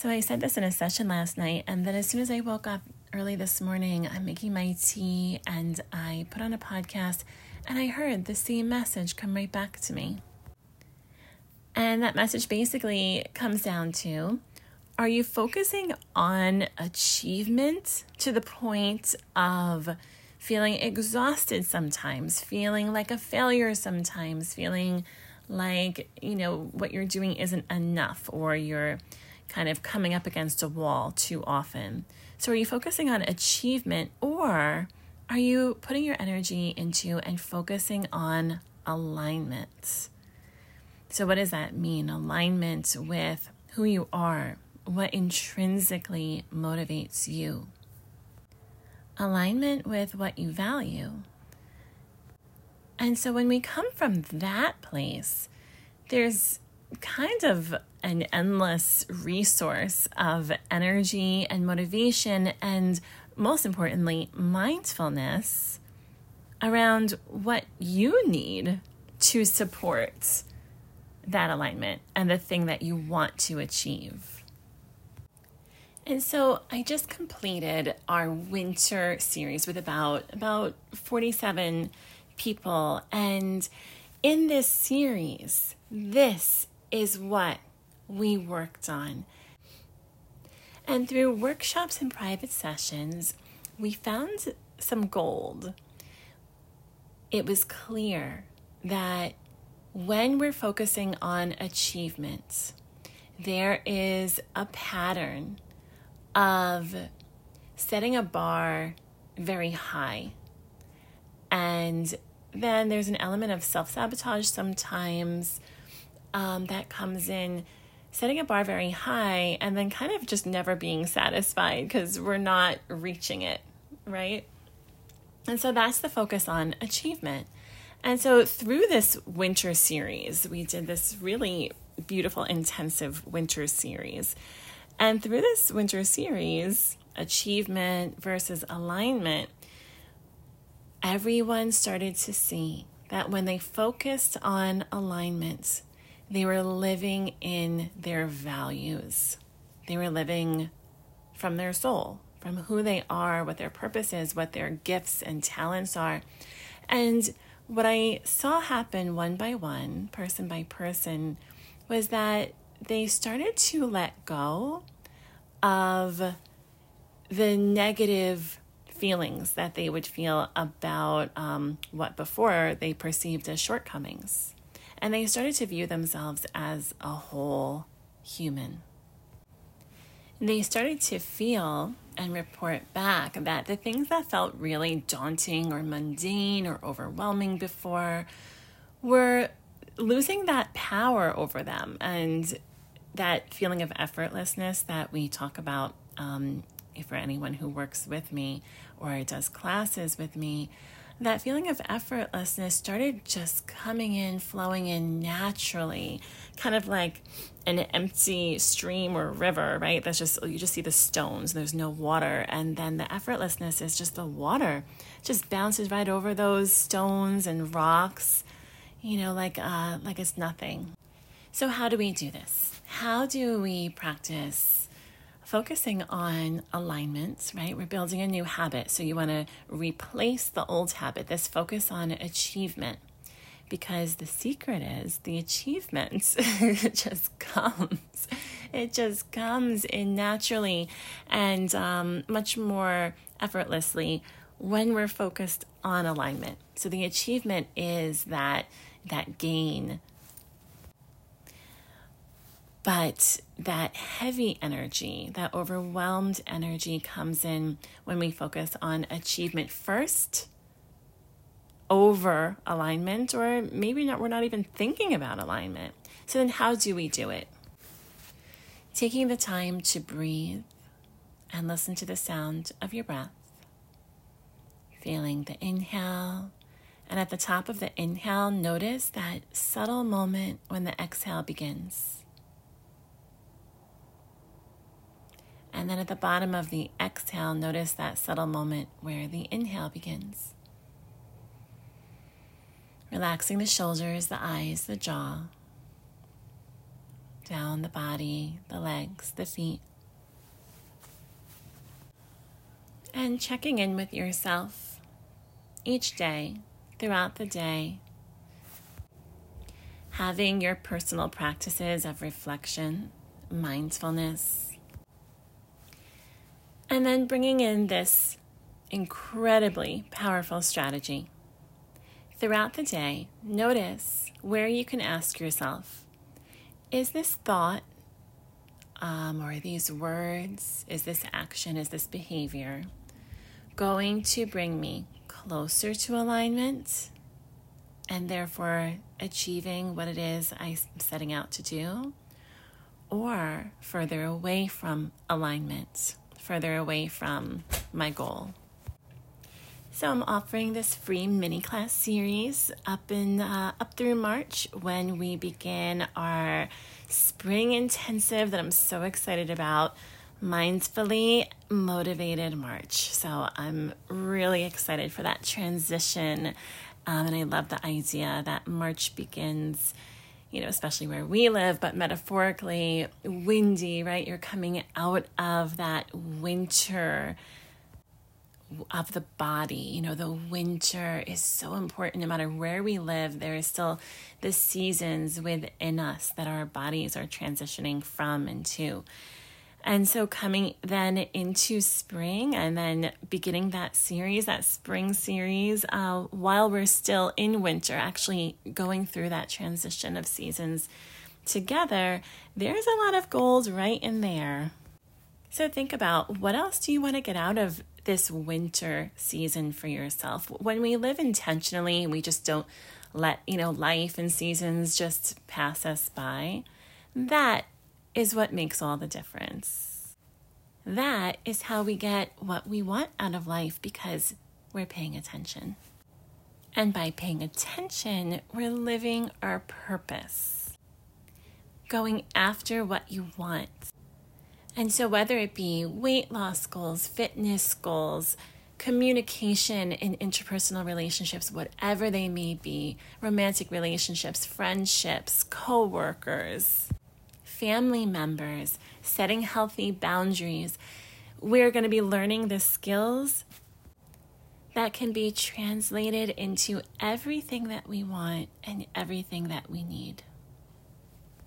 So I said this in a session last night, and then as soon as I woke up early this morning, I'm making my tea and I put on a podcast and I heard the same message come right back to me. And that message basically comes down to are you focusing on achievement to the point of feeling exhausted sometimes, feeling like a failure sometimes, feeling like, you know, what you're doing isn't enough or you're kind of coming up against a wall too often. So, are you focusing on achievement or are you putting your energy into and focusing on alignment? So, what does that mean? Alignment with who you are, what intrinsically motivates you, alignment with what you value. And so, when we come from that place, there's kind of an endless resource of energy and motivation, and most importantly, mindfulness around what you need to support that alignment and the thing that you want to achieve. And so I just completed our winter series with about about 47 people and in this series this is what we worked on. And through workshops and private sessions, we found some gold. It was clear that when we're focusing on achievements, there is a pattern of setting a bar very high. And then there's an element of self sabotage sometimes um, that comes in setting a bar very high and then kind of just never being satisfied because we're not reaching it, right? And so that's the focus on achievement. And so through this winter series, we did this really beautiful, intensive winter series. And through this winter series, achievement versus alignment, everyone started to see that when they focused on alignment, they were living in their values. They were living from their soul, from who they are, what their purpose is, what their gifts and talents are. And what I saw happen one by one, person by person, was that they started to let go of the negative feelings that they would feel about um, what before they perceived as shortcomings and they started to view themselves as a whole human. They started to feel and report back that the things that felt really daunting or mundane or overwhelming before were losing that power over them and that feeling of effortlessness that we talk about um, for anyone who works with me or does classes with me that feeling of effortlessness started just coming in, flowing in naturally, kind of like an empty stream or river, right? That's just, you just see the stones, there's no water. And then the effortlessness is just the water just bounces right over those stones and rocks, you know, like, uh, like it's nothing. So, how do we do this? How do we practice focusing on alignments, right? We're building a new habit. So you want to replace the old habit, this focus on achievement. Because the secret is the achievement just comes. It just comes in naturally and um, much more effortlessly when we're focused on alignment. So the achievement is that that gain but that heavy energy, that overwhelmed energy comes in when we focus on achievement first over alignment, or maybe not, we're not even thinking about alignment. So, then how do we do it? Taking the time to breathe and listen to the sound of your breath, feeling the inhale. And at the top of the inhale, notice that subtle moment when the exhale begins. And then at the bottom of the exhale, notice that subtle moment where the inhale begins. Relaxing the shoulders, the eyes, the jaw, down the body, the legs, the feet. And checking in with yourself each day, throughout the day. Having your personal practices of reflection, mindfulness, and then bringing in this incredibly powerful strategy. Throughout the day, notice where you can ask yourself Is this thought um, or these words, is this action, is this behavior going to bring me closer to alignment and therefore achieving what it is I'm setting out to do, or further away from alignment, further away from my goal? So I'm offering this free mini class series up in uh, up through March when we begin our spring intensive that I'm so excited about. Mindfully motivated March. So I'm really excited for that transition. Um, and I love the idea that March begins, you know, especially where we live, but metaphorically windy, right? You're coming out of that winter of the body. You know, the winter is so important no matter where we live. There is still the seasons within us that our bodies are transitioning from and to. And so, coming then into spring and then beginning that series, that spring series, uh, while we're still in winter, actually going through that transition of seasons together, there's a lot of gold right in there. So, think about what else do you want to get out of this winter season for yourself. When we live intentionally, we just don't let, you know, life and seasons just pass us by. That is what makes all the difference. That is how we get what we want out of life because we're paying attention. And by paying attention, we're living our purpose, going after what you want and so, whether it be weight loss goals, fitness goals, communication in interpersonal relationships, whatever they may be, romantic relationships, friendships, co workers, family members, setting healthy boundaries, we're going to be learning the skills that can be translated into everything that we want and everything that we need.